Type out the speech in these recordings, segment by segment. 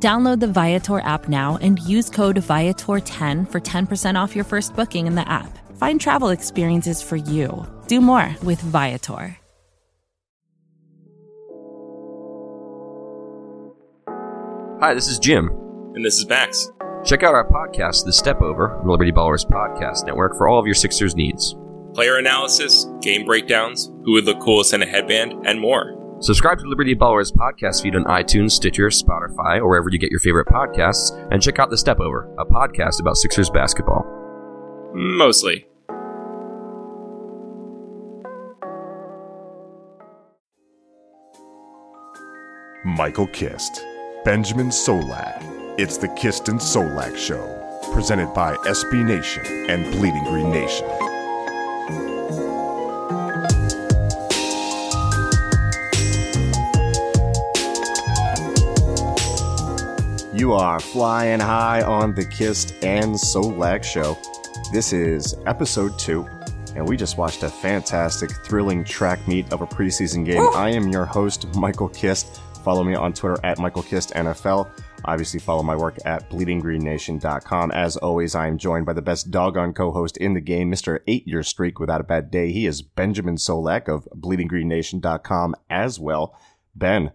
Download the Viator app now and use code Viator10 for 10% off your first booking in the app. Find travel experiences for you. Do more with Viator. Hi, this is Jim. And this is Max. Check out our podcast, The Step Over, the Liberty Ballers Podcast Network, for all of your Sixers needs. Player analysis, game breakdowns, who would look coolest in a headband, and more. Subscribe to Liberty Ballers podcast feed on iTunes, Stitcher, Spotify, or wherever you get your favorite podcasts, and check out The Step Over, a podcast about Sixers basketball. Mostly. Michael Kist, Benjamin Solak. It's the Kist and Solak Show, presented by SB Nation and Bleeding Green Nation. You are flying high on the Kist and Solak Show. This is episode two, and we just watched a fantastic, thrilling track meet of a preseason game. I am your host, Michael Kist. Follow me on Twitter at Michael Kist NFL. Obviously, follow my work at bleedinggreennation.com. As always, I am joined by the best doggone co-host in the game, Mr. Eight-Year Streak Without a Bad Day. He is Benjamin Solak of bleedinggreennation.com as well. Ben,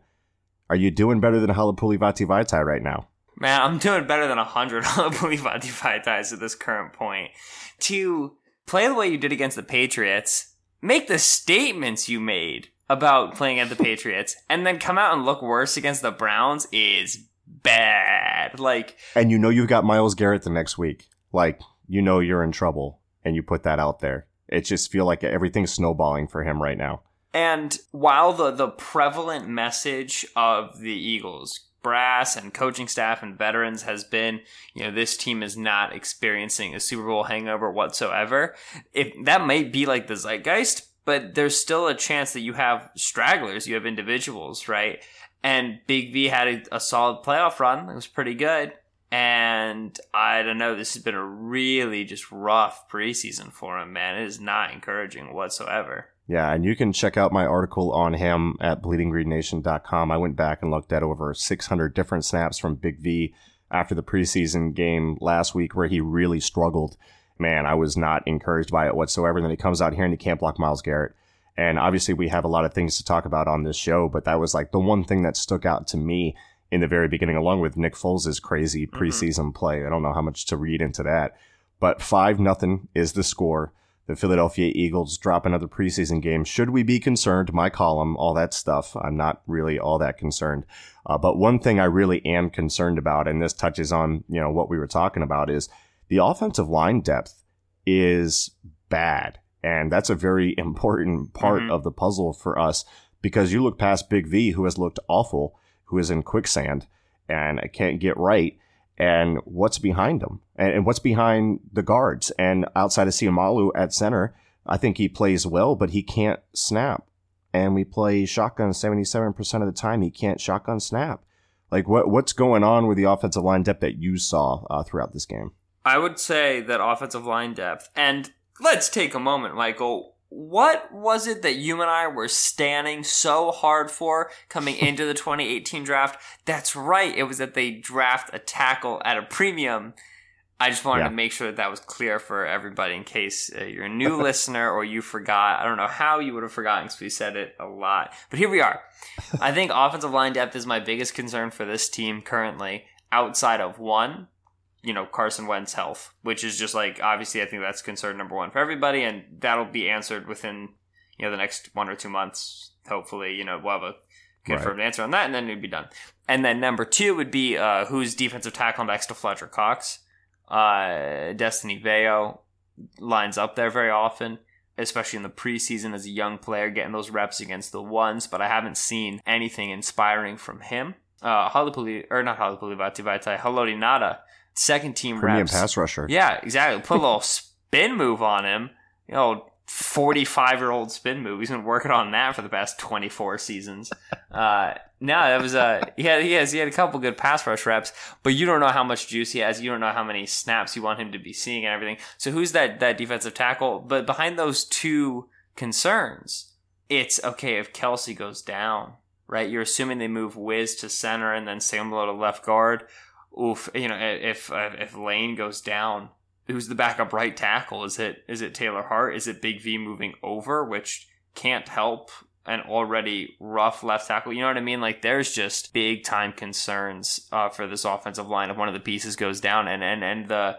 are you doing better than Halapoulivaati Vaitai right now? Man, I'm doing better than 100 Halapuli ties at this current point. To play the way you did against the Patriots, make the statements you made about playing at the Patriots, and then come out and look worse against the Browns is bad. Like, And you know you've got Myles Garrett the next week. Like, you know you're in trouble, and you put that out there. It just feel like everything's snowballing for him right now. And while the, the prevalent message of the Eagles brass and coaching staff and veterans has been, you know, this team is not experiencing a Super Bowl hangover whatsoever, if that may be like the zeitgeist, but there's still a chance that you have stragglers, you have individuals, right? And Big V had a, a solid playoff run. It was pretty good. And I don't know, this has been a really just rough preseason for him, man. It is not encouraging whatsoever. Yeah, and you can check out my article on him at bleedinggreennation.com. I went back and looked at over 600 different snaps from Big V after the preseason game last week where he really struggled. Man, I was not encouraged by it whatsoever. And then he comes out here and he can't block Myles Garrett. And obviously we have a lot of things to talk about on this show, but that was like the one thing that stuck out to me in the very beginning, along with Nick Foles' crazy preseason mm-hmm. play. I don't know how much to read into that, but five nothing is the score the Philadelphia Eagles drop another preseason game. Should we be concerned? My column, all that stuff. I'm not really all that concerned. Uh, but one thing I really am concerned about, and this touches on, you know, what we were talking about is the offensive line depth is bad. And that's a very important part mm-hmm. of the puzzle for us because you look past Big V, who has looked awful, who is in quicksand and can't get right and what's behind them and, and what's behind the guards. And outside of Seumalo at center, I think he plays well, but he can't snap. And we play shotgun 77% of the time. He can't shotgun snap. Like what what's going on with the offensive line depth that you saw uh, throughout this game? I would say that offensive line depth, and let's take a moment, Michael what was it that you and I were standing so hard for coming into the 2018 draft? That's right. It was that they draft a tackle at a premium. I just wanted yeah. to make sure that that was clear for everybody in case uh, you're a new listener or you forgot. I don't know how you would have forgotten because we said it a lot. But here we are. I think offensive line depth is my biggest concern for this team currently, outside of one, you know Carson Wentz health, which is just like obviously I think that's concern number one for everybody, and that'll be answered within you know the next one or two months. Hopefully, you know we'll have a confirmed right. answer on that, and then it'd be done. And then number two would be uh, who's defensive tackle next to Fletcher Cox. Uh, Destiny Vaeao lines up there very often, especially in the preseason as a young player, getting those reps against the ones. But I haven't seen anything inspiring from him. Uh, Halapuli, or not Halapoulivaati Vaitai, Haloti Ngata second team Premium reps. pass rusher. Yeah, exactly. Put a little spin move on him. You know, 45 year old spin move. He's been working on that for the past 24 seasons. Uh, no, that was uh, he had, he has he had a couple good pass rush reps, but you don't know how much juice he has. You don't know how many snaps you want him to be seeing and everything. So who's that that defensive tackle? But behind those two concerns, it's okay if Kelce goes down, right? You're assuming they move Wiz to center and then Seumalo to left guard. Oof, you know if if Lane goes down, who's the backup right tackle? Is it is it Taylor Hart? Is it Big V moving over, which can't help an already rough left tackle? You know what I mean? Like there's just big time concerns uh, for this offensive line if one of the pieces goes down, and and and the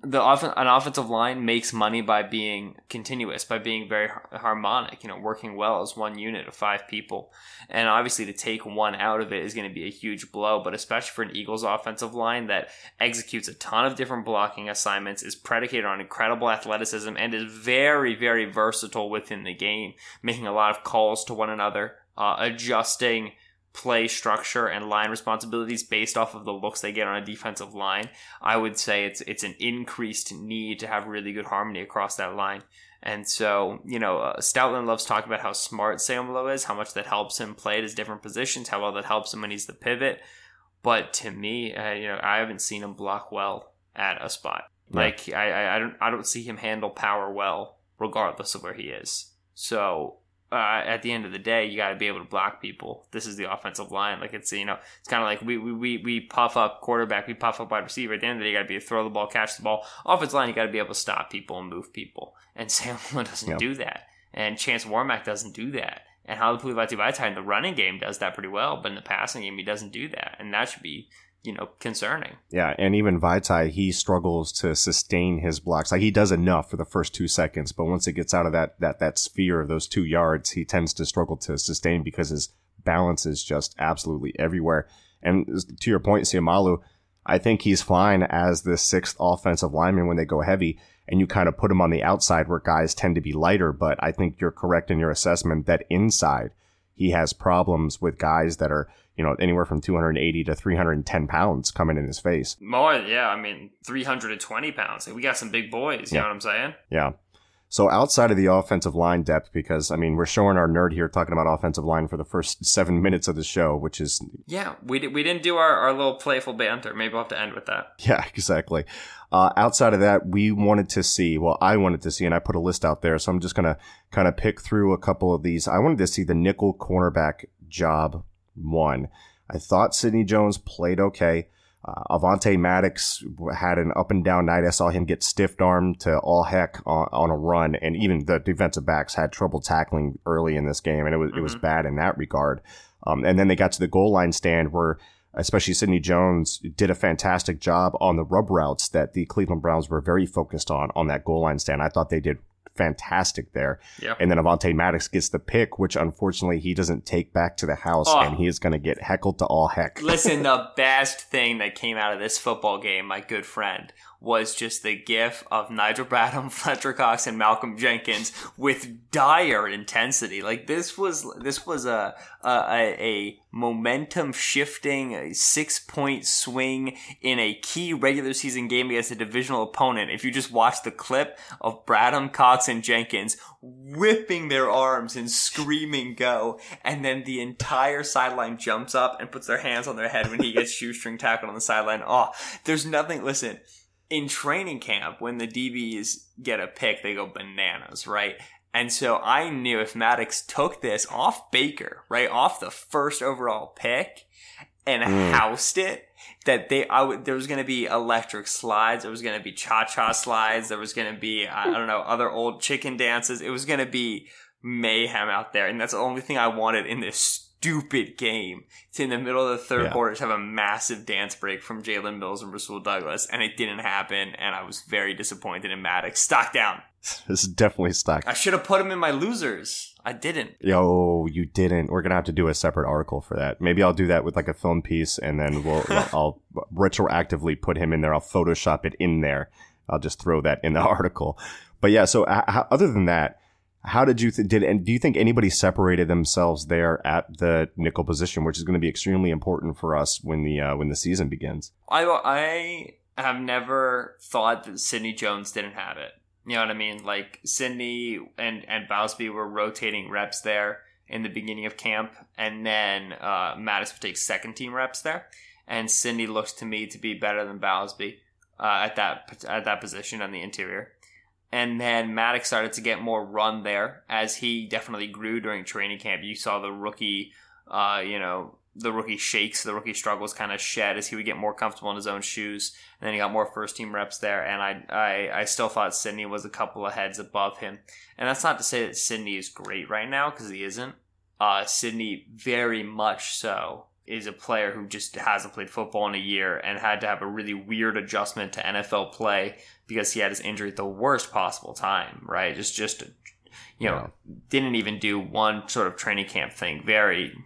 the off- an offensive line makes money by being continuous, by being very har- harmonic, you know, working well as one unit of five people. And obviously, to take one out of it is going to be a huge blow, but especially for an Eagles offensive line that executes a ton of different blocking assignments, is predicated on incredible athleticism, and is very, very versatile within the game, making a lot of calls to one another, uh, adjusting play structure and line responsibilities based off of the looks they get on a defensive line, I would say it's it's an increased need to have really good harmony across that line. And so, you know, uh, Stoutland loves talking about how smart Seumalo is, how much that helps him play at his different positions, how well that helps him when he's the pivot. But to me, uh, you know, I haven't seen him block well at a spot. Yeah. Like I, I, I don't, I don't see him handle power well, regardless of where he is. So uh, at the end of the day, you got to be able to block people. This is the offensive line. Like it's you know, it's kind of like we, we we we puff up quarterback, we puff up wide receiver. At the end of the day, you got to be able to throw the ball, catch the ball. Offensive line, you got to be able to stop people and move people. And Seumalo doesn't Yeah. do that, and Chance Warmack doesn't do that. And Halapuli Vaitai in the running game does that pretty well, but in the passing game, he doesn't do that, and that should be you know concerning. Yeah, and even Vaitai, he struggles to sustain his blocks. Like he does enough for the first two seconds, but once it gets out of that that that sphere of those two yards, he tends to struggle to sustain because his balance is just absolutely everywhere. And to your point, Seumalo, I think he's fine as the sixth offensive lineman when they go heavy, and you kind of put him on the outside where guys tend to be lighter. But I think you're correct in your assessment that inside he has problems with guys that are you know anywhere from 280 to 310 pounds coming in his face. More, yeah. I mean, three hundred and twenty pounds. We got some big boys. You Yeah. know what I'm saying? Yeah. So outside of the offensive line depth, because I mean we're showing our nerd here talking about offensive line for the first seven minutes of the show, which is Yeah, we, di- we didn't do our, our little playful banter. Maybe we'll have to end with that. yeah exactly. Uh, outside of that, we wanted to see. Well, I wanted to see, and I put a list out there, so I'm just gonna kind of pick through a couple of these. I wanted to see the nickel cornerback job one. I thought Sidney Jones played okay. Uh, Avonte Maddox had an up and down night. I saw him get stiff armed to all heck on, on a run, and even the defensive backs had trouble tackling early in this game, and it was it was Mhm. bad in that regard. Um, and then they got to the goal line stand where, especially Sidney Jones, did a fantastic job on the rub routes that the Cleveland Browns were very focused on on that goal line stand. I thought they did fantastic there. Yeah. And then Avonte Maddox gets the pick, which unfortunately he doesn't take back to the house, Oh. and he is going to get heckled to all heck. Listen, the best thing that came out of this football game, my good friend, was just the gif of Nigel Bradham, Fletcher Cox, and Malcolm Jenkins with dire intensity. Like this was this was a a, a, momentum shifting six point swing in a key regular season game against a divisional opponent. If you just watch the clip of Bradham, Cox, and Jenkins whipping their arms and screaming go, and then the entire sideline jumps up and puts their hands on their head when he gets shoestring tackled on the sideline. Oh, there's nothing. Listen, in training camp, when the DBs get a pick, they go bananas, right? And so I knew if Maddox took this off Baker, right, off the first overall pick, and Mm. housed it, that they I would there was going to be electric slides, there was going to be cha cha slides, there was going to be I, I don't know other old chicken dances. It was going to be mayhem out there, and that's the only thing I wanted in this stupid game. To in the middle of the third Yeah. quarter to have a massive dance break from Jalen Mills and Rasul Douglas, and it didn't happen, and I was very disappointed in Maddox. Stock down. This is definitely stuck. I should have put him in my losers. I didn't. Yo, you didn't. We're gonna have to do a separate article for that. Maybe I'll do that with like a film piece, and then we'll I'll retroactively put him in there. I'll Photoshop it in there. I'll just throw that in the article. But yeah, so uh, other than that, how did you th- did and do you think anybody separated themselves there at the nickel position, which is going to be extremely important for us when the uh, when the season begins? I I have never thought that Sidney Jones didn't have it. You know what I mean? Like Sidney and and Bausby were rotating reps there in the beginning of camp, and then uh, Maddox would take second team reps there. And Sidney looks to me to be better than Bausby uh, at that at that position on the interior. And then Maddox started to get more run there as he definitely grew during training camp. You saw the rookie, uh, you know, the rookie shakes, the rookie struggles kind of shed as he would get more comfortable in his own shoes. And then he got more first team reps there. And I, I, I still thought Sidney was a couple of heads above him. And that's not to say that Sidney is great right now because he isn't. Uh, Sidney very much so is a player who just hasn't played football in a year and had to have a really weird adjustment to NFL play because he had his injury at the worst possible time, right? Just, just, you know, yeah. didn't even do one sort of training camp thing. Very,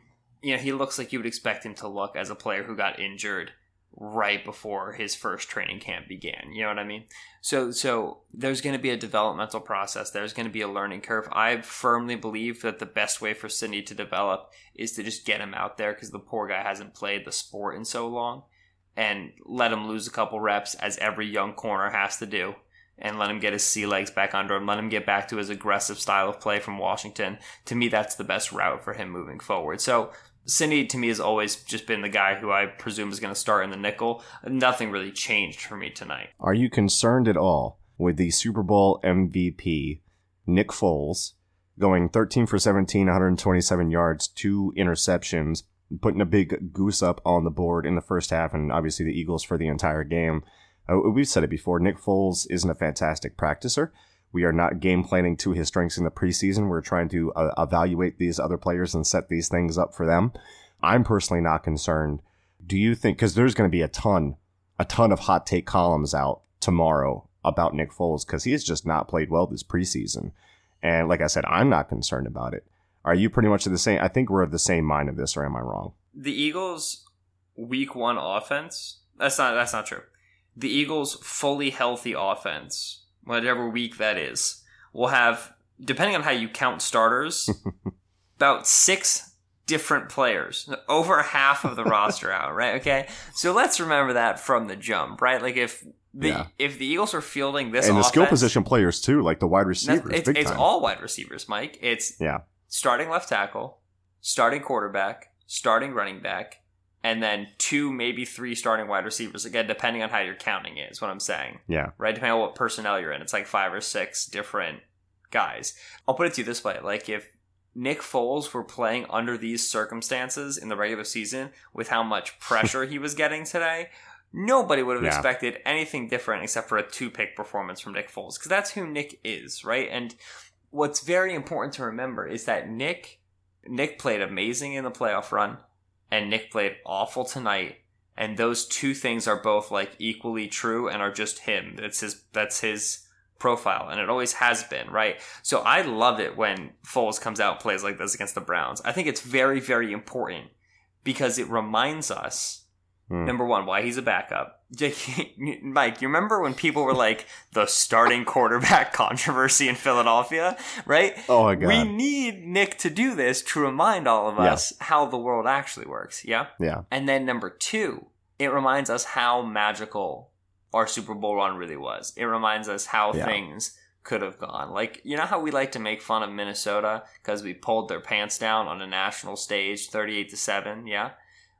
you know, he looks like you would expect him to look as a player who got injured right before his first training camp began. You know what I mean? So so there's going to be a developmental process. There's going to be a learning curve. I firmly believe that the best way for Sidney to develop is to just get him out there because the poor guy hasn't played the sport in so long and let him lose a couple reps as every young corner has to do and let him get his sea legs back under him, let him get back to his aggressive style of play from Washington. To me, that's the best route for him moving forward. So Sidney to me has always just been the guy who I presume is going to start in the nickel. Nothing really changed for me tonight. Are you concerned at all with the Super Bowl MVP, Nick Foles, going 13 for 17, 127 yards, two interceptions, putting a big goose up on the board in the first half, and obviously the Eagles for the entire game? Uh, we've said it before. Nick Foles isn't a fantastic practicer. We are not game planning to his strengths in the preseason. We're trying to uh, evaluate these other players and set these things up for them. I'm personally not concerned. Do you think, because there's going to be a ton, a ton of hot take columns out tomorrow about Nick Foles because he has just not played well this preseason. And like I said, I'm not concerned about it. Are you pretty much the same? I think we're of the same mind of this, or am I wrong? The Eagles' week one offense. That's not. That's not true. The Eagles' fully healthy offense whatever week that is, we'll have, depending on how you count starters, about six different players, over half of the roster out, right? Okay, so let's remember that from the jump, right? Like if the yeah. if the Eagles are fielding this, and the skill position players too, like the wide receivers, it's, it's all wide receivers, Mike. It's yeah, starting left tackle, starting quarterback, starting running back, and then two, maybe three starting wide receivers. Again, depending on how you're counting it, is what I'm saying. Yeah. Right? Depending on what personnel you're in. It's like five or six different guys. I'll put it to you this way. Like if Nick Foles were playing under these circumstances in the regular season with how much pressure he was getting today, nobody would have yeah. expected anything different except for a two pick performance from Nick Foles. Because that's who Nick is, right? And what's very important to remember is that Nick Nick played amazing in the playoff run and Nick played awful tonight. And those two things are both like equally true and are just him. That's his that's his profile and it always has been, right? So I love it when Foles comes out plays like this against the Browns. I think it's very, very important because it reminds us Mm. Number one, why he's a backup. Mike, you remember when people were like the starting quarterback controversy in Philadelphia, right? Oh my god. We need Nick to do this to remind all of us yeah. how the world actually works. Yeah. Yeah. And then number two, it reminds us how magical our Super Bowl run really was. It reminds us how yeah. things could have gone. Like, you know how we like to make fun of Minnesota because we pulled their pants down on a national stage 38 to 7, yeah?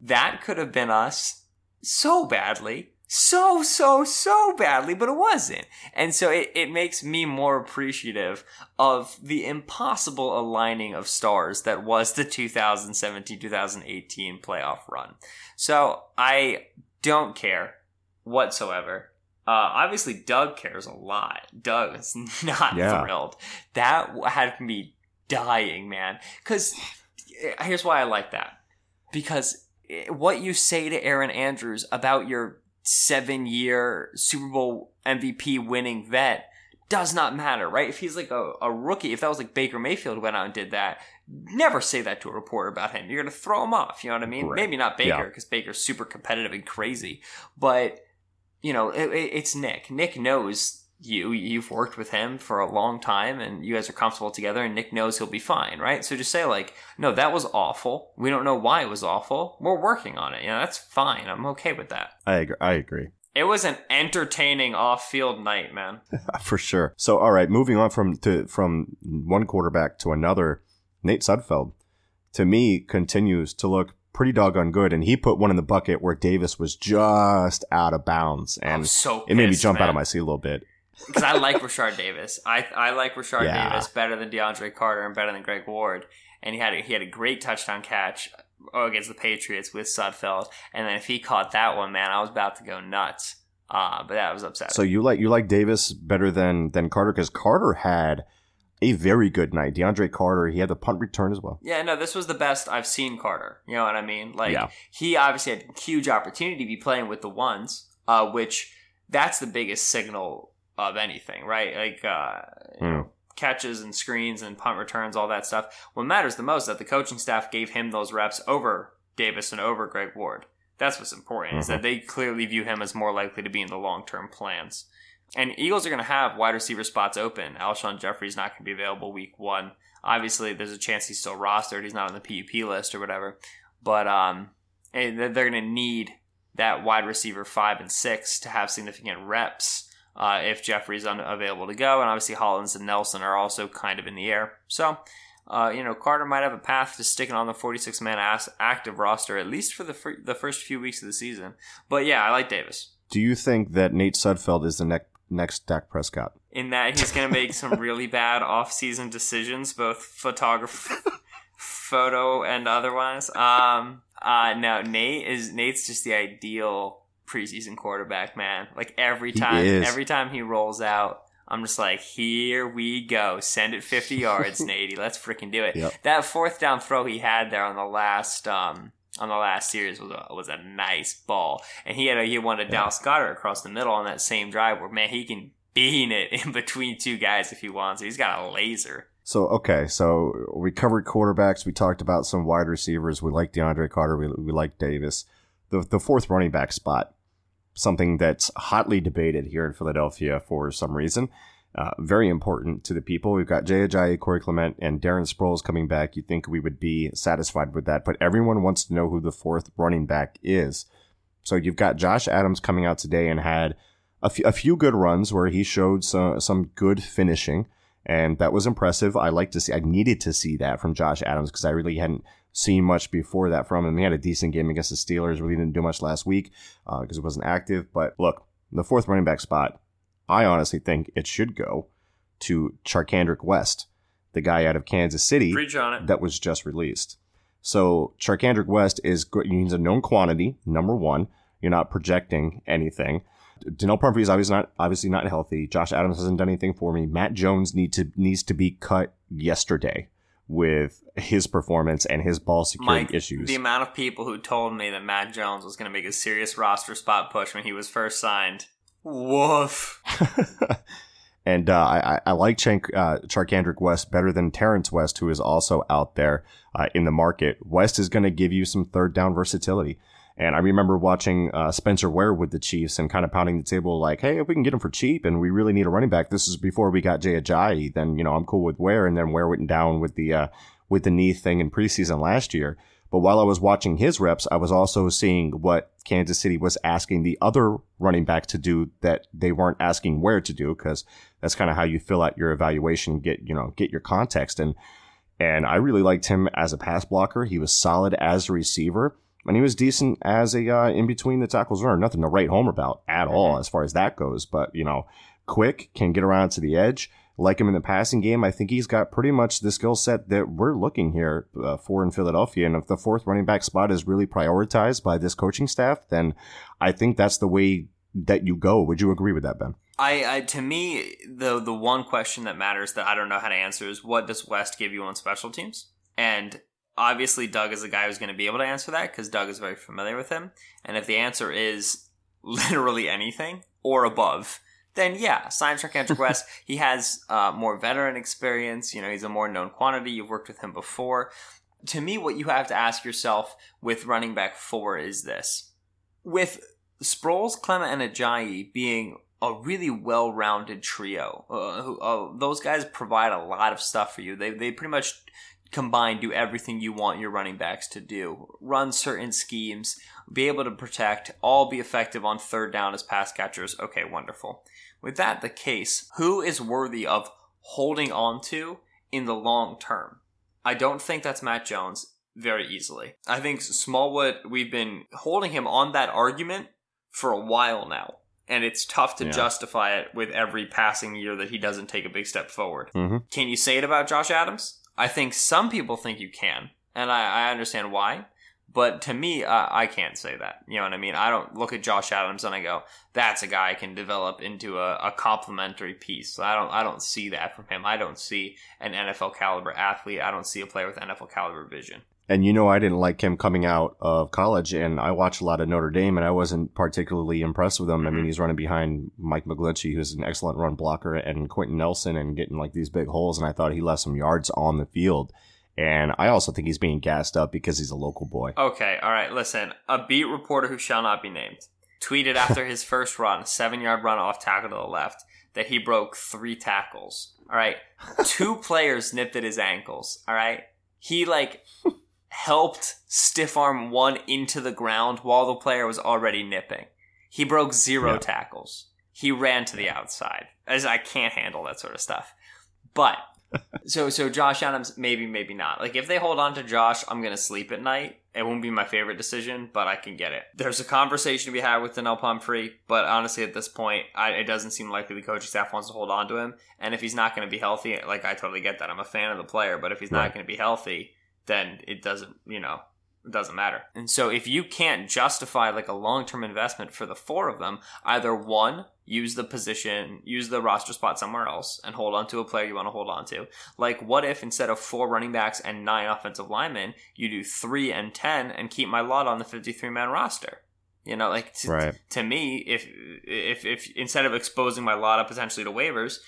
That could have been us so badly. So, so, so badly, but it wasn't. And so it, it makes me more appreciative of the impossible aligning of stars that was the 2017 2018 playoff run. So I don't care whatsoever. Uh, obviously, Doug cares a lot. Doug is not yeah. thrilled. That had me dying, man. Because here's why I like that. Because what you say to Aaron Andrews about your seven year Super Bowl MVP winning vet does not matter, right? If he's like a, a rookie, if that was like Baker Mayfield went out and did that, never say that to a reporter about him. You're going to throw him off. You know what I mean? Right. Maybe not Baker because yeah. Baker's super competitive and crazy, but you know, it, it's Nick. Nick knows you you've worked with him for a long time and you guys are comfortable together and Nick knows he'll be fine, right? So just say like, no, that was awful. We don't know why it was awful. We're working on it. You know, that's fine. I'm okay with that. I agree. I agree. It was an entertaining off-field night, man. for sure. So, all right, moving on from to from one quarterback to another, Nate Sudfeld, to me, continues to look pretty doggone good, and he put one in the bucket where Davis was just out of bounds, and so it made me pissed, jump out of my seat a little bit. Because I like Rashard Davis. I I like Rashard Yeah. Davis better than DeAndre Carter and better than Greg Ward. And he had a, he had a great touchdown catch uh, against the Patriots with Sudfeld. And then if he caught that one, man, I was about to go nuts. Uh, but that was upsetting. So you like you like Davis better than than Carter because Carter had a very good night. DeAndre Carter, he had the punt return as well. Yeah, no, this was the best I've seen Carter. You know what I mean? Like Yeah. he obviously had huge opportunity to be playing with the ones, uh, which that's the biggest signal of anything, right? Like uh, you know, catches and screens and punt returns, all that stuff. What matters the most is that the coaching staff gave him those reps over Davis and over Greg Ward. That's what's important is that they clearly view him as more likely to be in the long term plans. And Eagles are going to have wide receiver spots open. Alshon Jeffery's not going to be available week one. Obviously, there's a chance he's still rostered. He's not on the PUP list or whatever. But um, they're they're going to need that wide receiver five and six to have significant reps uh, if Jeffery's unavailable to go. And obviously, Hollins and Nelson are also kind of in the air. So, uh, you know, Carter might have a path to sticking on the 46 man active roster at least for the fir- the first few weeks of the season. But yeah, I like Davis Do you think that Nate Sudfeld is the next next Dak Prescott? in that he's going to make some really bad off-season decisions, both photography, photo and otherwise. Um, uh, no, Nate is Nate's just the ideal preseason quarterback, man. Like every time, every time he rolls out. I'm just like, here we go. Send it 50 yards, Nady. Let's freaking do it. Yep. That fourth down throw he had there on the last, um, on the last series was a, was a nice ball, and he had a, he won a wanted Dallas Goedert across the middle on that same drive where man he can bean it in between two guys if he wants. He's got a laser. So okay, so we covered quarterbacks. We talked about some wide receivers. We like DeAndre Carter. We, we like Davis. The the fourth running back spot, something that's hotly debated here in Philadelphia for some reason. Uh, very important to the people. We've got Jay Ajayi, Corey Clement, and Darren Sproles coming back. You think we would be satisfied with that, but everyone wants to know who the fourth running back is. So you've got Josh Adams coming out today and had a few, few good runs where he showed some, some good finishing, and that was impressive. I like to see, I needed to see that from Josh Adams because I really hadn't seen much before that from him. He had a decent game against the Steelers, really didn't do much last week uh, because it wasn't active. But look, the fourth running back spot, I honestly think it should go to Charkandrick West, the guy out of Kansas City that was just released. So Charkandrick West is he's a known quantity. Number one, you're not projecting anything. Donnel Pumphrey is obviously not obviously not healthy. Josh Adams hasn't done anything for me. Matt Jones need to needs to be cut yesterday with his performance and his ball security Mike, issues. the amount of people who told me that Matt Jones was going to make a serious roster spot push when he was first signed. Woof. and uh, I, I like Chank, uh, Charkandrick West better than Terrence West, who is also out there uh, in the market. West is going to give you some third down versatility. And I remember watching uh, Spencer Ware with the Chiefs and kind of pounding the table like, hey, if we can get him for cheap and we really need a running back, this is before we got Jay Ajayi, then, you know, I'm cool with Ware. And then Ware went down with the, uh, with the knee thing in preseason last year. But while I was watching his reps, I was also seeing what Kansas City was asking the other running back to do that they weren't asking Ware to do, because that's kind of how you fill out your evaluation, get, you know, get your context. And, and I really liked him as a pass blocker. He was solid as a receiver, and he was decent as a uh, in between the tackles runner. Nothing to write home about at all as far as that goes. But you know, quick can get around to the edge. Like him in the passing game, I think he's got pretty much the skill set that we're looking here uh, for in Philadelphia. And if the fourth running back spot is really prioritized by this coaching staff, then I think that's the way that you go. Would you agree with that, Ben? I, I to me the the one question that matters that I don't know how to answer is what does West give you on special teams? And obviously Doug is the guy who's going to be able to answer that because Doug is very familiar with him. And if the answer is literally anything or above, then yeah, sign Charkandrick West. he has uh, more veteran experience. You know, he's a more known quantity. You've worked with him before. To me, what you have to ask yourself with running back four is this: with Sproles, Clement, and Ajayi being a really well-rounded trio. Uh, who, uh, those guys provide a lot of stuff for you. They they pretty much combined do everything you want your running backs to do. Run certain schemes, be able to protect, all be effective on third down as pass catchers. Okay, wonderful. With that the case, who is worthy of holding on to in the long term? I don't think that's Matt Jones very easily. I think Smallwood, we've been holding him on that argument for a while now. And it's tough to Yeah. justify it with every passing year that he doesn't take a big step forward. Mm-hmm. Can you say it about Josh Adams? I think some people think you can, and I, I understand why. But to me, I can't say that. You know what I mean? I don't look at Josh Adams and I go, "That's a guy I can develop into a, a complementary piece." I don't. I don't see that from him. I don't see an NFL caliber athlete. I don't see a player with NFL caliber vision. And you know, I didn't like him coming out of college, and I watched a lot of Notre Dame, and I wasn't particularly impressed with him. I mean, mm-hmm. he's running behind Mike McGlinchey, who's an excellent run blocker, and Quenton Nelson, and getting like these big holes. And I thought he left some yards on the field. And I also think he's being gassed up because he's a local boy. Okay, all right. Listen, a beat reporter who shall not be named tweeted after his first run, seven yard run off tackle to the left, that he broke three tackles. All right, two players nipped at his ankles. All right, he like helped stiff arm one into the ground while the player was already nipping. He broke zero Yeah. tackles. He ran to the outside. As I can't handle that sort of stuff. But so so Josh Adams maybe maybe not. Like if they hold on to Josh, I'm gonna sleep at night. It won't be my favorite decision, but I can get it. There's a conversation to be had with Donnel Pumphrey, but honestly, at this point, I, it doesn't seem likely the coaching staff wants to hold on to him. And if he's not going to be healthy, like I totally get that. I'm a fan of the player, but if he's not going to be healthy, then it doesn't, you know, it doesn't matter. And so if you can't justify like a long term investment for the four of them, either one, use the position, use the roster spot somewhere else and hold on to a player you want to hold on to. Like what if instead of four running backs and nine offensive linemen, you do three and ten and keep Mailata on the fifty three man roster? You know, like to, Right. to me, if if if instead of exposing Mailata potentially to waivers,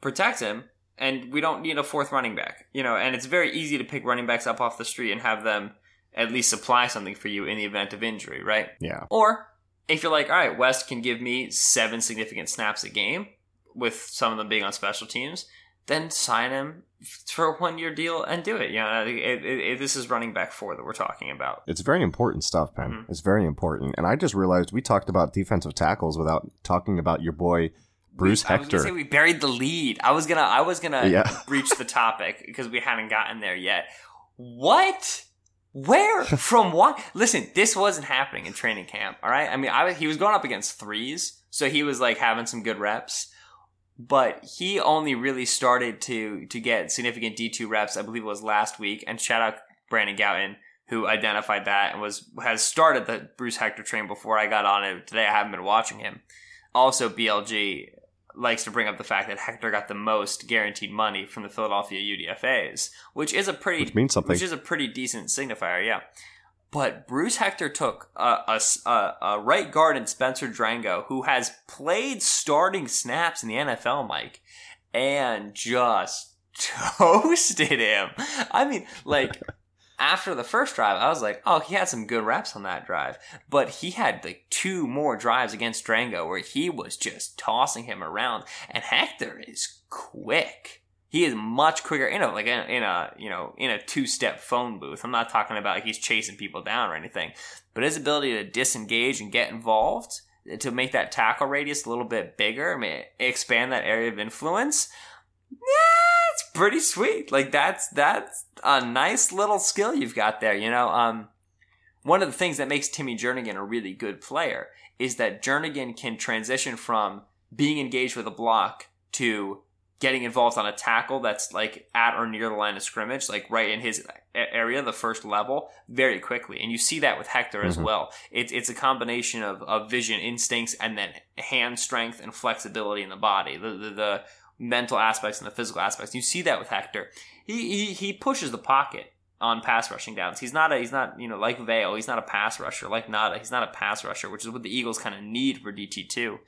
protect him and we don't need a fourth running back. You know, and it's very easy to pick running backs up off the street and have them at least supply something for you in the event of injury, right? Yeah. Or if you're like, all right, West can give me seven significant snaps a game, with some of them being on special teams, then sign him for a one year deal and do it. You know, it, it, it, this is running back four that we're talking about. It's very important stuff, Ben. Mhm. It's very important. And I just realized we talked about defensive tackles without talking about your boy Bruce I Hector. say we buried the lead. I was gonna I was gonna Yeah. breach the topic because we hadn't gotten there yet. What? Where? From what? Listen, this wasn't happening in training camp. All right. I mean, I was- he was going up against threes, so he was like having some good reps. But he only really started to to get significant D two reps. I believe it was last week. And shout out Brandon Gowton who identified that and was has started the Bruce Hector train before I got on it today. I haven't been watching him. Also, BLG likes to bring up the fact that Hector got the most guaranteed money from the Philadelphia UDFA's, which is a pretty Which means something. which is a pretty decent signifier, yeah. But Bruce Hector took a right guard in Spencer Drango, who has played starting snaps in the NFL, Mike, and just toasted him. I mean, like after the first drive, I was like, oh, he had some good reps on that drive. But he had like two more drives against Drango where he was just tossing him around. And Hector is quick. He is much quicker in a like in a, in a you know in a two step phone booth. I'm not talking about he's chasing people down or anything, but his ability to disengage and get involved to make that tackle radius a little bit bigger, I mean, expand that area of influence. Yeah, it's pretty sweet. Like that's that's a nice little skill you've got there. You know, um, one of the things that makes Timmy Jernigan a really good player is that Jernigan can transition from being engaged with a block to getting involved on a tackle that's like at or near the line of scrimmage, like right in his area, the first level, very quickly. And you see that with Hector as Mhm. well. It's it's a combination of, of vision, instincts, and then hand strength and flexibility in the body. The, the the mental aspects and the physical aspects. You see that with Hector. He he, he pushes the pocket on pass rushing downs. He's not a he's not you know like Vale. He's not a pass rusher like Ngata. He's not a pass rusher, which is what the Eagles kind of need for DT two.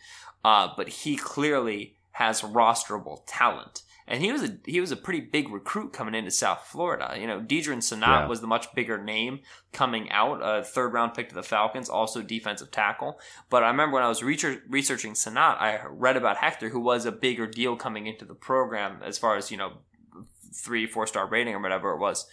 Uh, but he clearly has rosterable talent. And he was a he was a pretty big recruit coming into South Florida. You know, Deadrin Senat Yeah. was the much bigger name coming out, a third round pick to the Falcons, also defensive tackle. But I remember when I was research, researching Senat, I read about Hector, who was a bigger deal coming into the program as far as you know, three four star rating or whatever it was.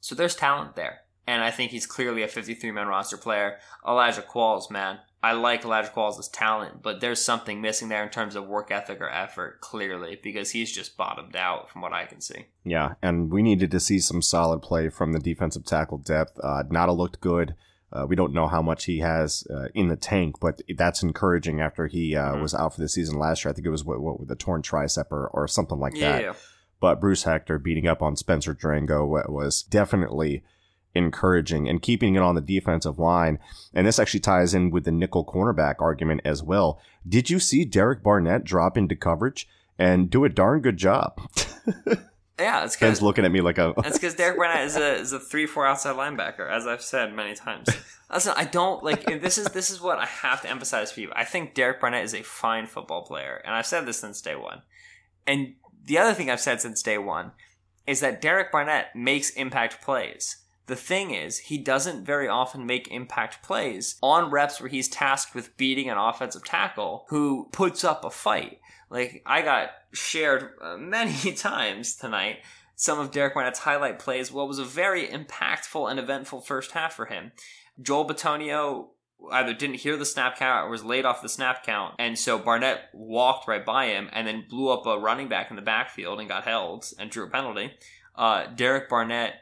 So there's talent there. and I think he's clearly a 53 man roster player. Elijah Qualls, man, I like Elijah Qualls' talent, but there's something missing there in terms of work ethic or effort, clearly, because he's just bottomed out from what I can see. Yeah, and we needed to see some solid play from the defensive tackle depth. Uh, Ngata looked good. Uh, we don't know how much he has uh, in the tank, but that's encouraging after he uh, mm-hmm. was out for the season last year. I think it was what, what with a torn tricep or, or something like yeah, that. Yeah. But Bruce Hector beating up on Spencer Drango was definitely encouraging and keeping it on the defensive line. And this actually ties in with the nickel cornerback argument as well. Did you see Derek Barnett drop into coverage and do a darn good job? yeah, it's Ben's looking at me like a. That's because Derek Barnett is a is a three four outside linebacker, as I've said many times. Listen, I don't like this is this is what I have to emphasize for you. I think Derek Barnett is a fine football player, and I've said this since day one. And the other thing I've said since day one is that Derek Barnett makes impact plays. The thing is, he doesn't very often make impact plays on reps where he's tasked with beating an offensive tackle who puts up a fight. Like, I got shared uh, many times tonight some of Derek Barnett's highlight plays. What was a very impactful and eventful first half for him. Joel Bitonio either didn't hear the snap count or was laid off the snap count. And so Barnett walked right by him and then blew up a running back in the backfield and got held and drew a penalty. Uh, Derek Barnett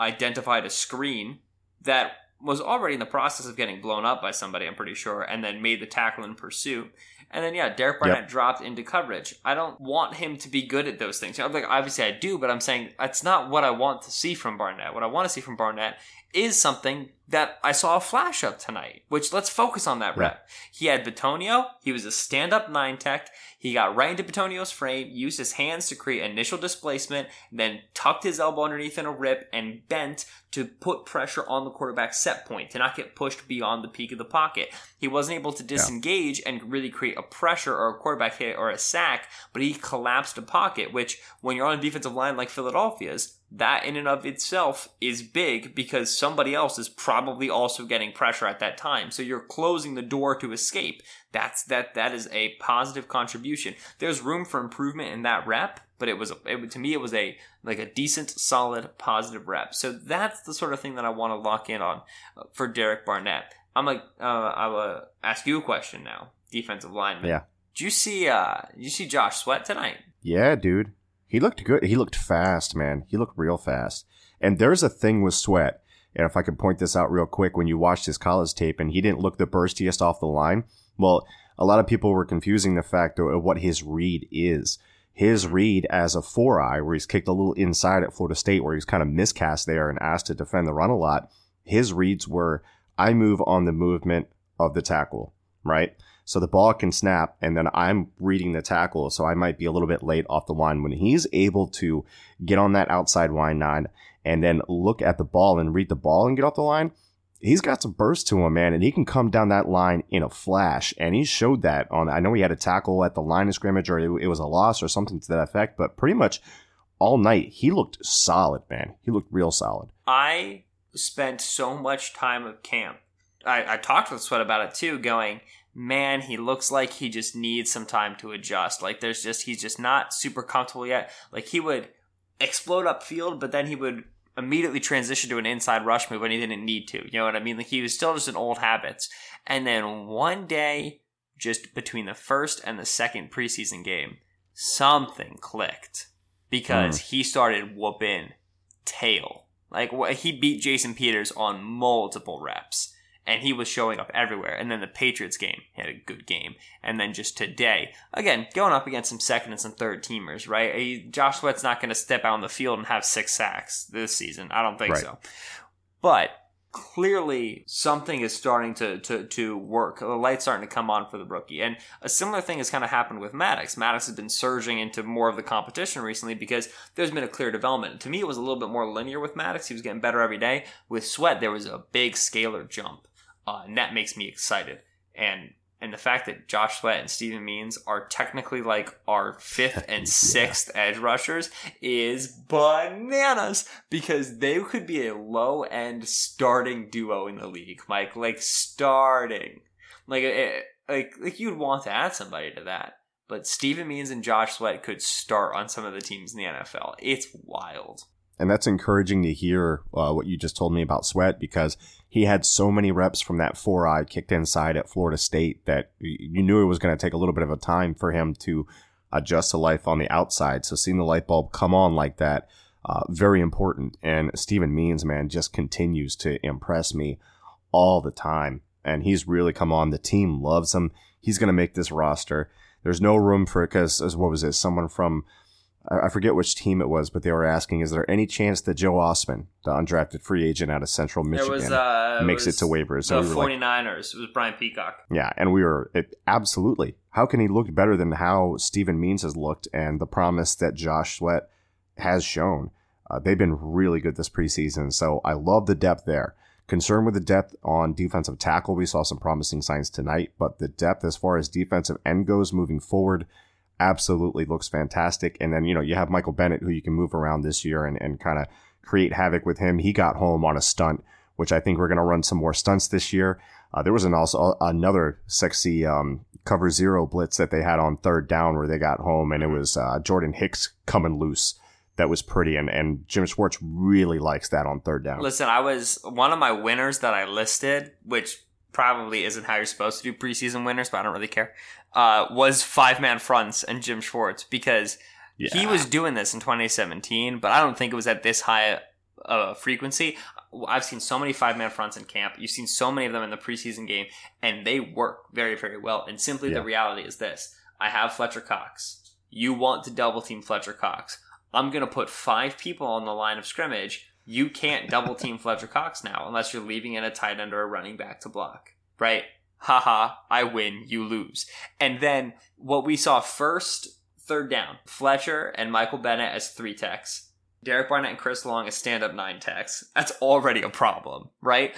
identified a screen that was already in the process of getting blown up by somebody, I'm pretty sure, and then made the tackle in pursuit. And then, yeah, Derek Barnett yep. dropped into coverage. I don't want him to be good at those things. I'm like, obviously, I do, but I'm saying that's not what I want to see from Barnett. What I want to see from Barnett is something that I saw a flash of tonight, which let's focus on that rep. He had Bitonio. He was a stand up nine tech. He got right into Bitonio's frame, used his hands to create initial displacement, then tucked his elbow underneath in a rip and bent to put pressure on the quarterback's set point to not get pushed beyond the peak of the pocket. He wasn't able to disengage yeah. and really create a pressure or a quarterback hit or a sack, but he collapsed a pocket, which when you're on a defensive line like Philadelphia's, that in and of itself is big because somebody else is probably also getting pressure at that time. So you're closing the door to escape. That's that that is a positive contribution. There's room for improvement in that rep, but it was it, to me it was a like a decent, solid, positive rep. So that's the sort of thing that I want to lock in on uh, for Derek Barnett. I'm like uh, I will ask you a question now, defensive lineman. Yeah. Do you see uh did you see Josh Sweat tonight? Yeah, dude. He looked good. He looked fast, man. He looked real fast. And there's a thing with Sweat. And if I could point this out real quick, when you watched his college tape and he didn't look the burstiest off the line, well, a lot of people were confusing the fact of what his read is. His read as a four eye, where he's kicked a little inside at Florida State, where he's kind of miscast there and asked to defend the run a lot. His reads were, I move on the movement of the tackle, right? So the ball can snap and then I'm reading the tackle. So I might be a little bit late off the line when he's able to get on that outside line nine and then look at the ball and read the ball and get off the line. He's got some burst to him, man, and he can come down that line in a flash. And he showed that on, I know he had a tackle at the line of scrimmage or it, it was a loss or something to that effect, but pretty much all night he looked solid, man. He looked real solid. I spent so much time of camp. I, I talked with Sweat about it too, going, man, he looks like he just needs some time to adjust. Like there's just he's just not super comfortable yet. Like he would explode upfield, but then he would immediately transition to an inside rush move when he didn't need to. You know what I mean? Like he was still just in old habits. And then one day, just between the first and the second preseason game, something clicked because mm. he started whooping tail. Like he beat Jason Peters on multiple reps and he was showing up everywhere. And then the Patriots game, he had a good game. And then just today, again, going up against some second and some third teamers, right? He, Josh Sweat's not going to step out on the field and have six sacks this season. I don't think right. so. But clearly something is starting to, to, to work. The light's starting to come on for the rookie. And a similar thing has kind of happened with Maddox. Maddox has been surging into more of the competition recently because there's been a clear development. To me, it was a little bit more linear with Maddox. He was getting better every day. With Sweat, there was a big scalar jump uh, and that makes me excited. And and the fact that Josh Sweat and Steven Means are technically like our fifth and sixth yeah. edge rushers is bananas because they could be a low end starting duo in the league, Mike. Like starting, like it, eh, like like you'd want to add somebody to that. But Steven Means and Josh Sweat could start on some of the teams in the NFL. It's wild. And that's encouraging to hear uh, what you just told me about Sweat because he had so many reps from that four eye kicked inside at Florida State that you knew it was going to take a little bit of a time for him to adjust to life on the outside. So seeing the light bulb come on like that, uh, very important. And Steven Means, man, just continues to impress me all the time. And he's really come on. The team loves him. He's going to make this roster. There's no room for it because, what was it? Someone from I forget which team it was, but they were asking, is there any chance that Joe Ostman, the undrafted free agent out of Central Michigan, was, uh, makes it, it to waivers? The we 49ers. Like, it was Brian Peacock. Yeah, and we were it, absolutely. How can he look better than how Steven Means has looked and the promise that Josh Sweat has shown? Uh, they've been really good this preseason, so I love the depth there. Concerned with the depth on defensive tackle, we saw some promising signs tonight, but the depth as far as defensive end goes moving forward – absolutely looks fantastic. And then, you know, you have Michael Bennett, who you can move around this year and, and kind of create havoc with him. He got home on a stunt, which I think we're going to run some more stunts this year. Uh, there was an also another sexy um, cover zero blitz that they had on third down where they got home, and it was uh, Jordan Hicks coming loose. That was pretty, and, and Jim Schwartz really likes that on third down. Listen, I was one of my winners that I listed, which probably isn't how you're supposed to do preseason winners, but I don't really care uh, was five man fronts and Jim Schwartz because yeah. he was doing this in 2017, but I don't think it was at this high uh, frequency. I've seen so many five man fronts in camp. You've seen so many of them in the preseason game, and they work very, very well. And simply yeah. the reality is this I have Fletcher Cox. You want to double team Fletcher Cox. I'm going to put five people on the line of scrimmage. You can't double team Fletcher Cox now unless you're leaving in a tight end or a running back to block, right? haha, I win, you lose. And then what we saw first, third down, Fletcher and Michael Bennett as three techs. Derek Barnett and Chris Long as stand up nine techs. That's already a problem, right?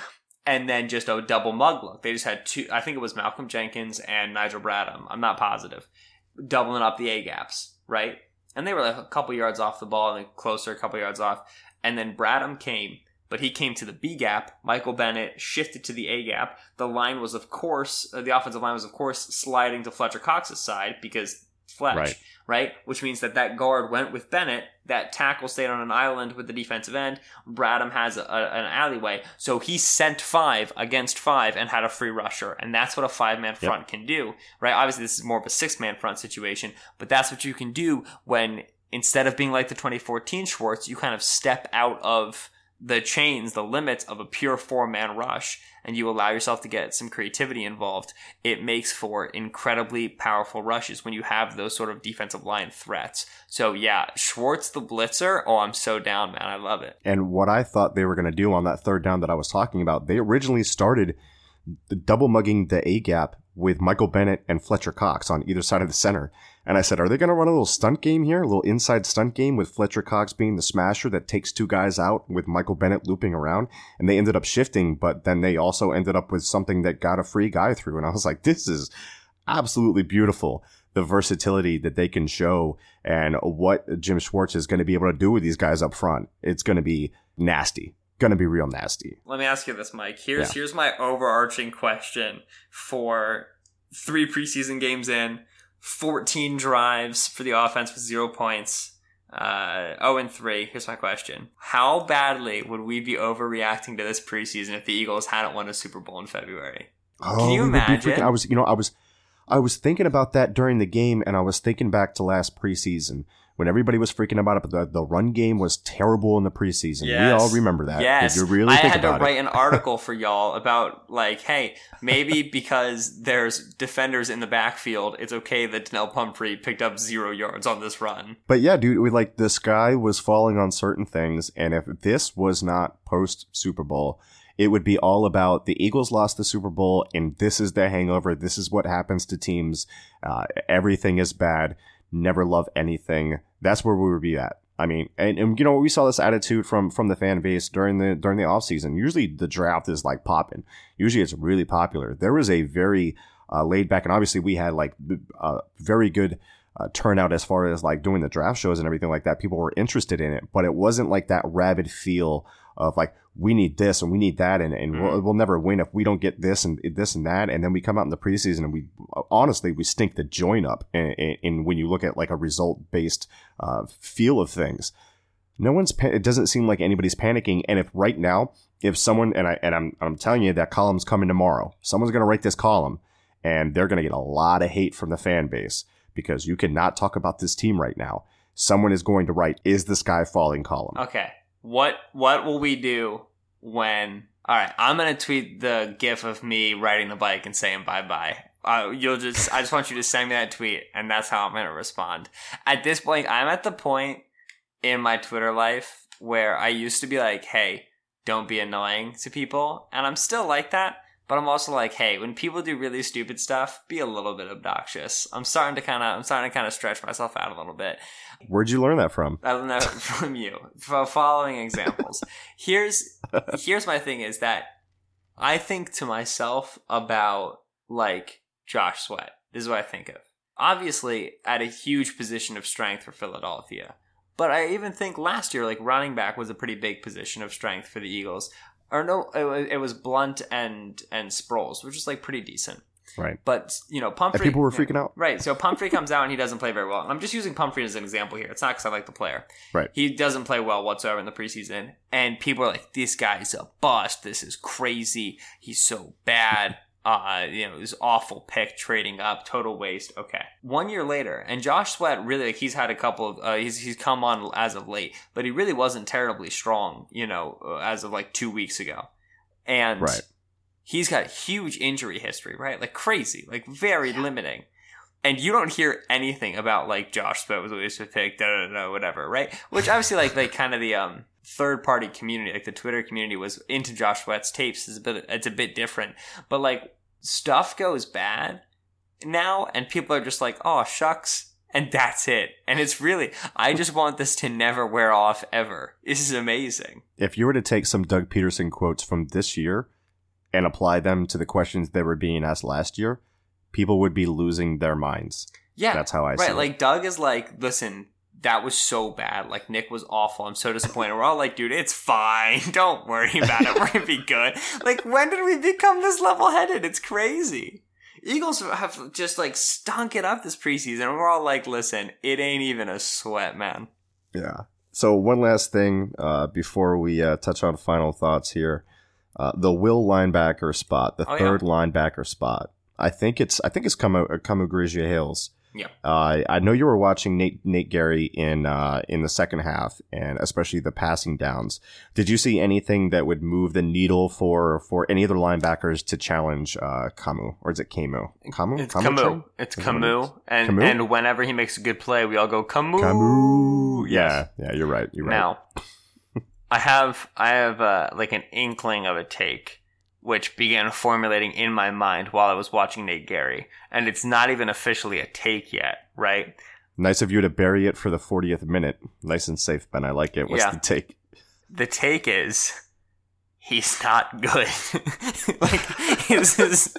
And then just a double mug look. They just had two, I think it was Malcolm Jenkins and Nigel Bradham. I'm not positive. Doubling up the A gaps, right? And they were like a couple yards off the ball and closer, a couple yards off. And then Bradham came but he came to the B gap. Michael Bennett shifted to the A gap. The line was, of course, uh, the offensive line was, of course, sliding to Fletcher Cox's side because Fletch, right. right? Which means that that guard went with Bennett. That tackle stayed on an island with the defensive end. Bradham has a, a, an alleyway. So he sent five against five and had a free rusher. And that's what a five man front yep. can do, right? Obviously, this is more of a six man front situation, but that's what you can do when instead of being like the 2014 Schwartz, you kind of step out of the chains, the limits of a pure four man rush, and you allow yourself to get some creativity involved, it makes for incredibly powerful rushes when you have those sort of defensive line threats. So yeah, Schwartz the blitzer. Oh, I'm so down, man. I love it. And what I thought they were going to do on that third down that I was talking about, they originally started double mugging the A gap with Michael Bennett and Fletcher Cox on either side of the center. And I said, are they going to run a little stunt game here? A little inside stunt game with Fletcher Cox being the smasher that takes two guys out with Michael Bennett looping around. And they ended up shifting, but then they also ended up with something that got a free guy through. And I was like, this is absolutely beautiful. The versatility that they can show and what Jim Schwartz is going to be able to do with these guys up front. It's going to be nasty to be real nasty. Let me ask you this, Mike. Here's yeah. here's my overarching question for three preseason games in 14 drives for the offense with zero points. Uh, 0 and 3. Here's my question. How badly would we be overreacting to this preseason if the Eagles hadn't won a Super Bowl in February? Oh, Can you imagine? I was, you know, I was, I was thinking about that during the game and I was thinking back to last preseason when everybody was freaking about it, the, the run game was terrible in the preseason. Yes. We all remember that. Yes. you really I had to write an article for y'all about like, hey, maybe because there's defenders in the backfield, it's okay that Donnel Pumphrey picked up zero yards on this run. But yeah, dude, we like the sky was falling on certain things, and if this was not post Super Bowl, it would be all about the Eagles lost the Super Bowl, and this is the hangover. This is what happens to teams. Uh, everything is bad never love anything. That's where we would be at. I mean, and, and you know, we saw this attitude from from the fan base during the during the offseason. Usually the draft is like popping. Usually it's really popular. There was a very uh, laid back, and obviously we had like uh, very good uh, turnout as far as like doing the draft shows and everything like that. People were interested in it, but it wasn't like that rabid feel of like we need this and we need that and, and mm we'll, we'll, never win if we don't get this and this and that and then we come out in the preseason and we honestly we stink the joint up and, and when you look at like a result based uh, feel of things No one's. Pa- it doesn't seem like anybody's panicking. And if right now, if someone and I and I'm I'm telling you that column's coming tomorrow. Someone's going to write this column, and they're going to get a lot of hate from the fan base because you cannot talk about this team right now. Someone is going to write, "Is the sky falling?" column. Okay. What what will we do when? All right, I'm gonna tweet the gif of me riding the bike and saying bye bye. Uh, you'll just I just want you to send me that tweet, and that's how I'm gonna respond. At this point, I'm at the point in my Twitter life where I used to be like, "Hey, don't be annoying to people," and I'm still like that. But I'm also like, hey, when people do really stupid stuff, be a little bit obnoxious. I'm starting to kind of, I'm starting to kind of stretch myself out a little bit. Where'd you learn that from? I learned that from you. For following examples. Here's here's my thing is that I think to myself about like Josh Sweat. This is what I think of. Obviously, at a huge position of strength for Philadelphia. But I even think last year, like running back was a pretty big position of strength for the Eagles. Or no, it was, it was Blunt and and Sproles, which is like pretty decent. Right. But you know, And people were freaking out. Right. So Pumphrey comes out and he doesn't play very well. And I'm just using Pumphrey as an example here. It's not because I like the player. Right. He doesn't play well whatsoever in the preseason. And people are like, this guy's a bust. This is crazy. He's so bad. Uh, you know, this awful pick trading up, total waste. Okay. One year later, and Josh Sweat really, like, he's had a couple of, uh, he's, he's come on as of late, but he really wasn't terribly strong, you know, uh, as of like two weeks ago. And Right. he's got huge injury history, right? Like crazy, like very limiting. And you don't hear anything about like Josh Sweat was a waste of pick, da da da, whatever, right? Which obviously, like, like kind of the um third party community, like the Twitter community, was into Josh Sweat's tapes. is a bit, it's a bit different, but like stuff goes bad now, and people are just like, oh shucks, and that's it. And it's really, I just want this to never wear off ever. This is amazing. If you were to take some Doug Pederson quotes from this year and apply them to the questions that were being asked last year, people would be losing their minds. Yeah, That's how I see right. it. Like Doug is like, listen, that was so bad. Like Nick was awful. I'm so disappointed. We're all like, dude, it's fine. Don't worry about it. We're gonna be good. Like, when did we become this level headed? It's crazy. Eagles have just like stunk it up this preseason. We're all like, listen, it ain't even a sweat, man. Yeah. So one last thing uh, before we uh, touch on final thoughts here, uh, the will linebacker spot, the Oh, yeah. third linebacker spot. I think it's I think it's Kamu Kamu Grugier-Hills. Yeah. Uh, I know you were watching Nate Nate Gerry in uh, in the second half, and especially the passing downs. Did you see anything that would move the needle for for any other linebackers to challenge uh, Kamu, or is it Kamu? Kamu? It's Kamu Camus. Train? It's Is that what it Camus. is? And Camus? and whenever he makes a good play, we all go Camus. Kamu. Yes. Yeah, yeah, you're right. You're right. Now, I have I have uh, like an inkling of a take, which began formulating in my mind while I was watching Nate Gerry, and it's not even officially a take yet, right? Nice of you to bury it for the 40th minute. Nice and safe, Ben. I like it. What's Yeah. the take? The take is he's not good. like this is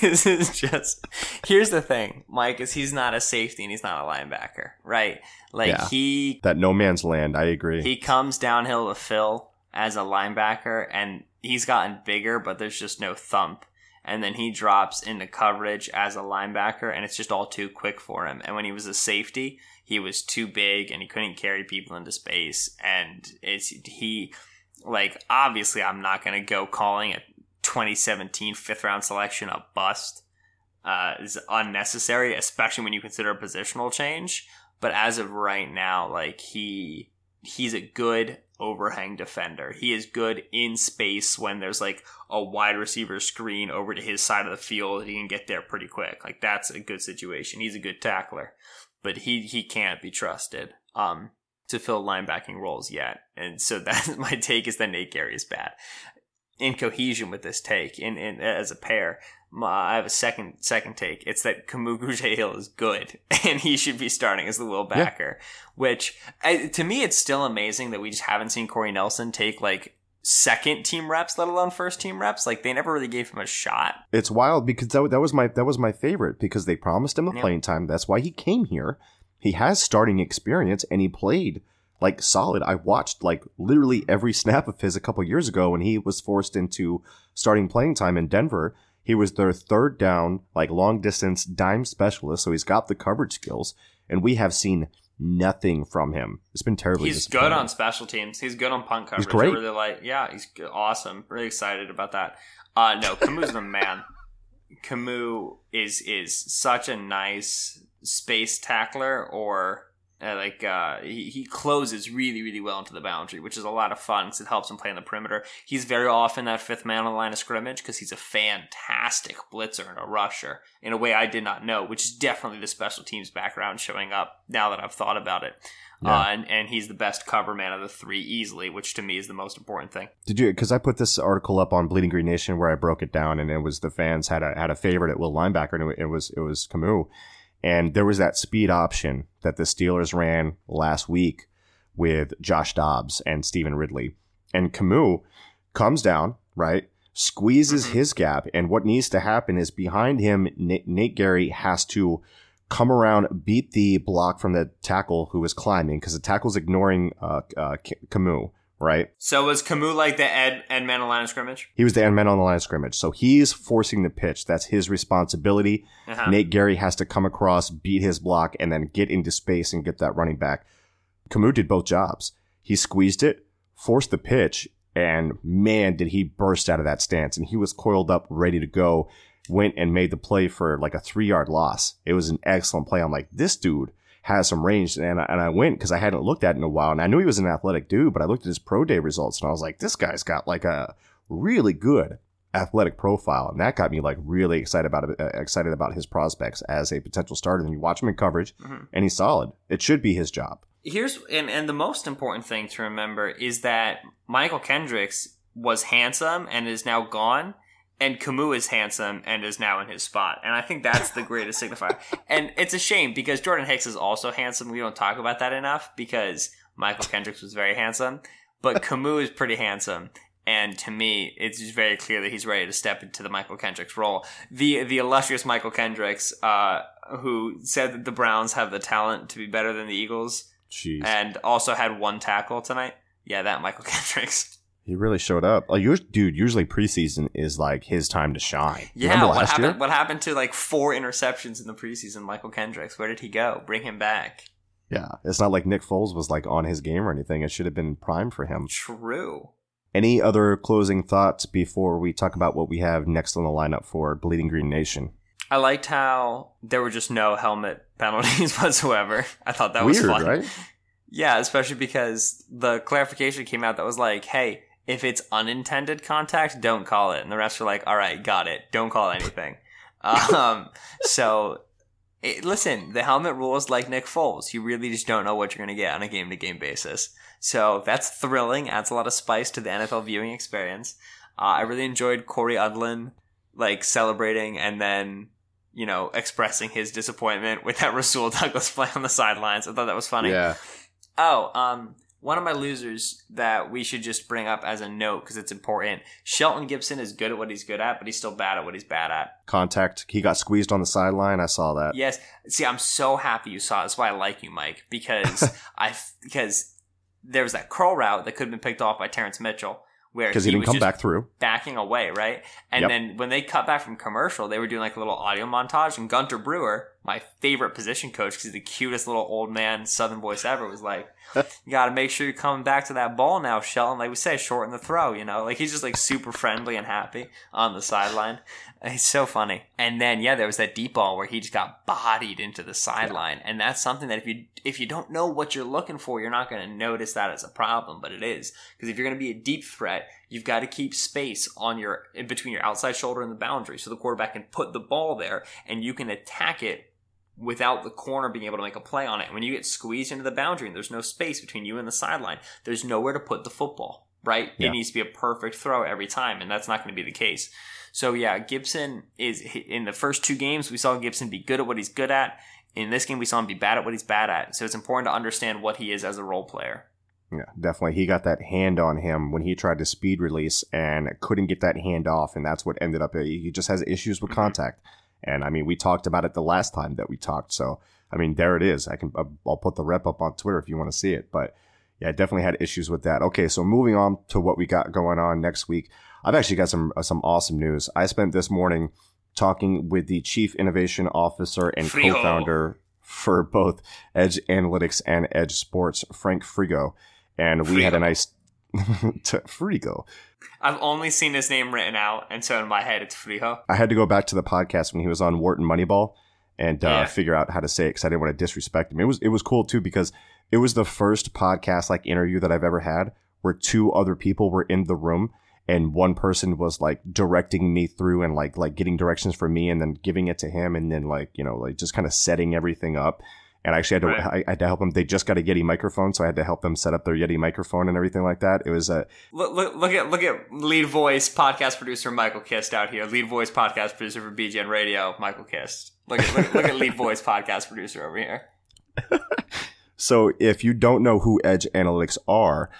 this is just here's the thing, Mike, is he's not a safety and he's not a linebacker, right? Like Yeah. he That no man's land. I agree. He comes downhill to Phil as a linebacker, and he's gotten bigger, but there's just no thump. And then he drops into coverage as a linebacker, and it's just all too quick for him. And when he was a safety, he was too big and he couldn't carry people into space. And it's he, like, obviously, I'm not going to go calling a 2017 fifth round selection a bust. Uh, is unnecessary, especially when you consider a positional change. But as of right now, like he he's a good overhang defender. He is good in space when there's like a wide receiver screen over to his side of the field. He can get there pretty quick. Like that's a good situation. He's a good tackler, but he he can't be trusted um to fill linebacking roles yet. And so that's my take is that Nate Gerry is bad. In cohesion with this take, in, in as a pair, Uh, I have a second second take. It's that Kamu Grugier-Hill is good, and he should be starting as the will backer. Which I, to me, it's still amazing that we just haven't seen Corey Nelson take like second team reps, let alone first team reps. Like they never really gave him a shot. it's wild because that, that was my that was my favorite because they promised him a Yeah. playing time. That's why he came here. He has starting experience and he played like solid. I watched like literally every snap of his a couple years ago when he was forced into starting playing time in Denver. He was their third down, like long distance dime specialist, so he's got the coverage skills. And we have seen nothing from him. It's been terribly. He's good on special teams. He's good on punt coverage. He's great. I really like. Yeah, he's awesome. Really excited about that. Uh, no, Camus the man. Camus is is such a nice space tackler, or uh, like uh, he, he closes really really well into the boundary, which is a lot of fun because it helps him play in the perimeter. He's very often that fifth man on the line of scrimmage because he's a fantastic blitzer and a rusher in a way I did not know, which is definitely the special teams background showing up now that I've thought about it. Yeah. Uh, and, and he's the best cover man of the three easily, which to me is the most important thing. Did you? Because I put this article up on Bleeding Green Nation where I broke it down, and it was the fans had a had a favorite at will linebacker, and it was it was Camus, and there was that speed option that the Steelers ran last week with Josh Dobbs and Stephen Ridley, and Camus comes down right, squeezes Mhm. his gap, and what needs to happen is behind him, Nate, Nate Gerry has to come around, beat the block from the tackle who is climbing because the tackle's ignoring uh, uh, Camus, right? So was Camus like the Ed Ed man on the line of scrimmage? He was the end man on the line of scrimmage. So he's forcing the pitch. That's his responsibility. Uh-huh. Nate Gerry has to come across, beat his block, and then get into space and get that running back. Camus did both jobs. He squeezed it, forced the pitch, and man, did he burst out of that stance. And he was coiled up, ready to go. Went and made the play for like a three yard loss. It was an excellent play. I'm like, this dude has some range. And I, and I went because I hadn't looked at it in a while. And I knew he was an athletic dude, but I looked at his pro day results and I was like, this guy's got like a really good athletic profile. And that got me like really excited about it, uh, excited about his prospects as a potential starter. And you watch him in coverage Mhm. and he's solid. It should be his job. Here's and, and the most important thing to remember is that Mychal Kendricks was handsome and is now gone, and Camus is handsome and is now in his spot. And I think that's the greatest signifier. And it's a shame because Jordan Hicks is also handsome. We don't talk about that enough because Mychal Kendricks was very handsome, but Camus is pretty handsome. And to me, it's just very clear that he's ready to step into the Mychal Kendricks role. The the illustrious Mychal Kendricks, uh, who said that the Browns have the talent to be better than the Eagles, Jeez. and also had one tackle tonight. Yeah, that Michael Kendricks. He really showed up. Like, dude, usually preseason is like his time to shine. Yeah, Remember what last happened? year? What happened to like four interceptions in the preseason? Mychal Kendricks, where did he go? Bring him back. Yeah. It's not like Nick Foles was like on his game or anything. It should have been prime for him. True. Any other closing thoughts before we talk about what we have next on the lineup for Bleeding Green Nation? I liked how there were just no helmet penalties whatsoever. I thought that was Weird, fun. right? Yeah, especially because the clarification came out that was like, hey, if it's unintended contact, don't call it. And the refs are like, all right, got it. Don't call anything. um, so, it, listen, the helmet rule is like Nick Foles. You really just don't know what you're going to get on a game to game basis. So that's thrilling, adds a lot of spice to the NFL viewing experience. Uh, I really enjoyed Cory Undlin, like, celebrating and then, you know, expressing his disappointment with that Rasul Douglas play on the sidelines. I thought that was funny. Yeah. Oh, um, one of my losers that we should just bring up as a note because it's important. Shelton Gibson is good at what he's good at, but he's still bad at what he's bad at. Contact. He got squeezed on the sideline. I saw that. Yes. See, I'm so happy you saw it. That's why I like you, Mike, because I because there was that curl route that could have been picked off by Terrance Mitchell, where Because he, didn't was come just back through. backing away, right? And Yep. then when they cut back from commercial, they were doing like a little audio montage, and Gunter Brewer, my favorite position coach, because he's the cutest little old man Southern voice ever, was like, "You got to make sure you're coming back to that ball now, Shelton." Like we say, shorten the throw. You know, like he's just like super friendly and happy on the sideline. He's so funny. And then yeah, there was that deep ball where he just got bodied into the sideline, and that's something that if you if you don't know what you're looking for, you're not going to notice that as a problem, but it is because if you're going to be a deep threat, you've got to keep space on your in between your outside shoulder and the boundary, so the quarterback can put the ball there and you can attack it without the corner being able to make a play on it. When you get squeezed into the boundary and there's no space between you and the sideline, there's nowhere to put the football. Right? Yeah. It needs to be a perfect throw every time, and that's not going to be the case. So yeah, Gibson is in the first two games we saw Gibson be good at what he's good at. In this game, we saw him be bad at what he's bad at. So it's important to understand what he is as a role player. Yeah, definitely. He got that hand on him when he tried to speed release and couldn't get that hand off, and that's what ended up. He just has issues with Mhm. contact, and I mean, we talked about it the last time that we talked. So, I mean, there it is. I can I'll put the rep up on Twitter if you want to see it, but yeah, I definitely had issues with that. Okay, so moving on to what we got going on next week. I've actually got some uh, some awesome news. I spent this morning talking with the chief innovation officer and Frijo. co-founder for both Edj Analytics and EdjSports, Frank Frigo. And we Frigo. had a nice Frigo. I've only seen his name written out, and so in my head it's Friho. I had to go back to the podcast when he was on Wharton Moneyball and uh, Yeah. figure out how to say it because I didn't want to disrespect him. It was it was cool too because it was the first podcast like interview that I've ever had where two other people were in the room and one person was like directing me through and like like getting directions for me and then giving it to him and then like you know like just kind of setting everything up. And I actually had to Right. I, had to help them. They just got a Yeti microphone, so I had to help them set up their Yeti microphone and everything like that. It was a Look, look, look at look at lead voice podcast producer Michael Kist out here. Lead voice podcast producer for BGN Radio, Michael Kist. Look at look, look at lead voice podcast producer over here. So, if you don't know who Edj Analytics are,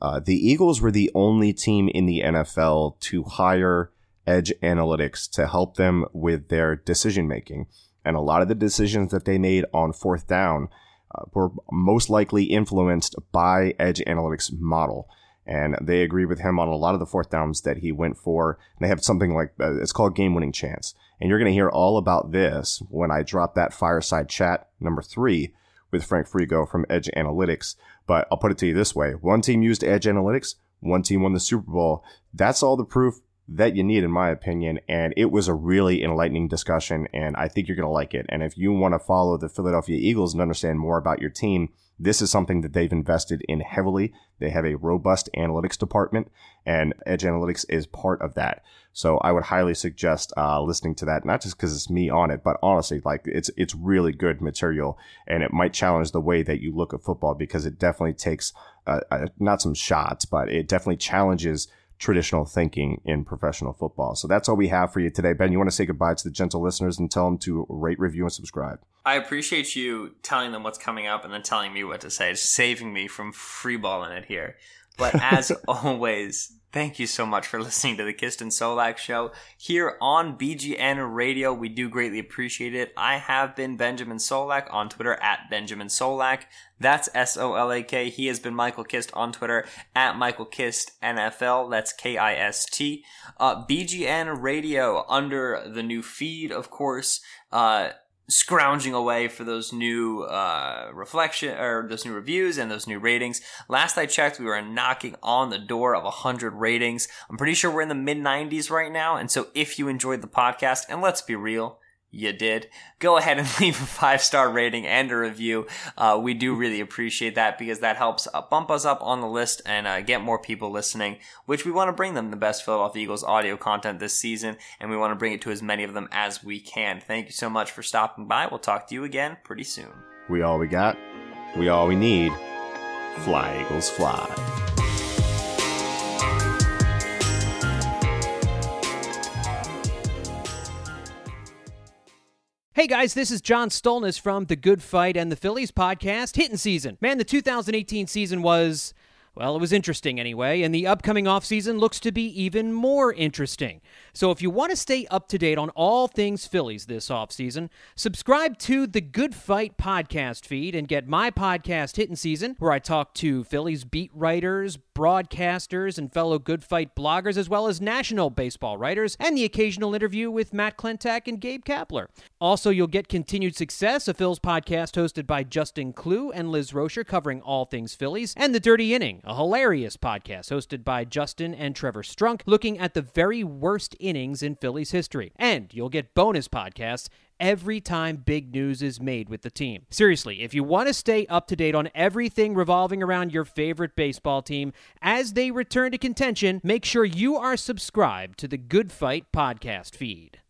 uh, the Eagles were the only team in the NFL to hire Edj Analytics to help them with their decision making. And a lot of the decisions that they made on fourth down uh, were most likely influenced by Edj Analytics' model. And they agree with him on a lot of the fourth downs that he went for. And they have something like uh, it's called game winning chance. And you're going to hear all about this when I drop that fireside chat number three with Frank Frigo from Edj Analytics. But I'll put it to you this way one team used Edj Analytics, one team won the Super Bowl. That's all the proof that you need, in my opinion. And it was a really enlightening discussion, and I think you're going to like it. And if you want to follow the Philadelphia Eagles and understand more about your team, this is something that they've invested in heavily. They have a robust analytics department, and Edj Analytics is part of that. So I would highly suggest uh, listening to that, not just because it's me on it, but honestly, like it's it's really good material, and it might challenge the way that you look at football because it definitely takes uh, uh, not some shots, but it definitely challenges traditional thinking in professional football. So that's all we have for you today. Ben, you want to say goodbye to the gentle listeners and tell them to rate, review, and subscribe. I appreciate you telling them what's coming up and then telling me what to say, It's saving me from freeballing it here. But as always, thank you so much for listening to the Kist and Solak show here on BGN Radio. We do greatly appreciate it. I have been Benjamin Solak on Twitter at Benjamin Solak. That's S O L A K. He has been Michael Kist on Twitter at Michael Kist NFL. That's K I S T. Uh, BGN Radio under the new feed, of course. Uh, scrounging away for those new uh, reflection or those new reviews and those new ratings. Last I checked, we were knocking on the door of 100 ratings. I'm pretty sure we're in the mid 90s right now. And so if you enjoyed the podcast, and let's be real, you did. Go ahead and leave a five star rating and a review. Uh, we do really appreciate that because that helps uh, bump us up on the list and uh, get more people listening, which we want to bring them the best Philadelphia Eagles audio content this season, and we want to bring it to as many of them as we can. Thank you so much for stopping by. We'll talk to you again pretty soon. We all we got, we all we need. Fly, Eagles, fly. Hey guys, this is John Stolnis from The Good Fight and the Phillies podcast, Hitting Season. Man, the 2018 season was, well, it was interesting anyway, and the upcoming offseason looks to be even more interesting. So if you want to stay up to date on all things Phillies this offseason, subscribe to The Good Fight podcast feed and get my podcast Hitting Season, where I talk to Phillies beat writers, broadcasters, and fellow Good Fight bloggers, as well as national baseball writers, and the occasional interview with Matt Klentak and Gabe Kapler. Also, you'll get Continued Success, a Phil's podcast hosted by Justin Klugh and Liz Roscher, covering all things Phillies, and The Dirty Inning, a hilarious podcast hosted by Justin and Trevor Strunk, looking at the very worst innings in Phillies history. And you'll get bonus podcasts every time big news is made with the team. Seriously, if you want to stay up to date on everything revolving around your favorite baseball team as they return to contention, make sure you are subscribed to the Good Fight podcast feed.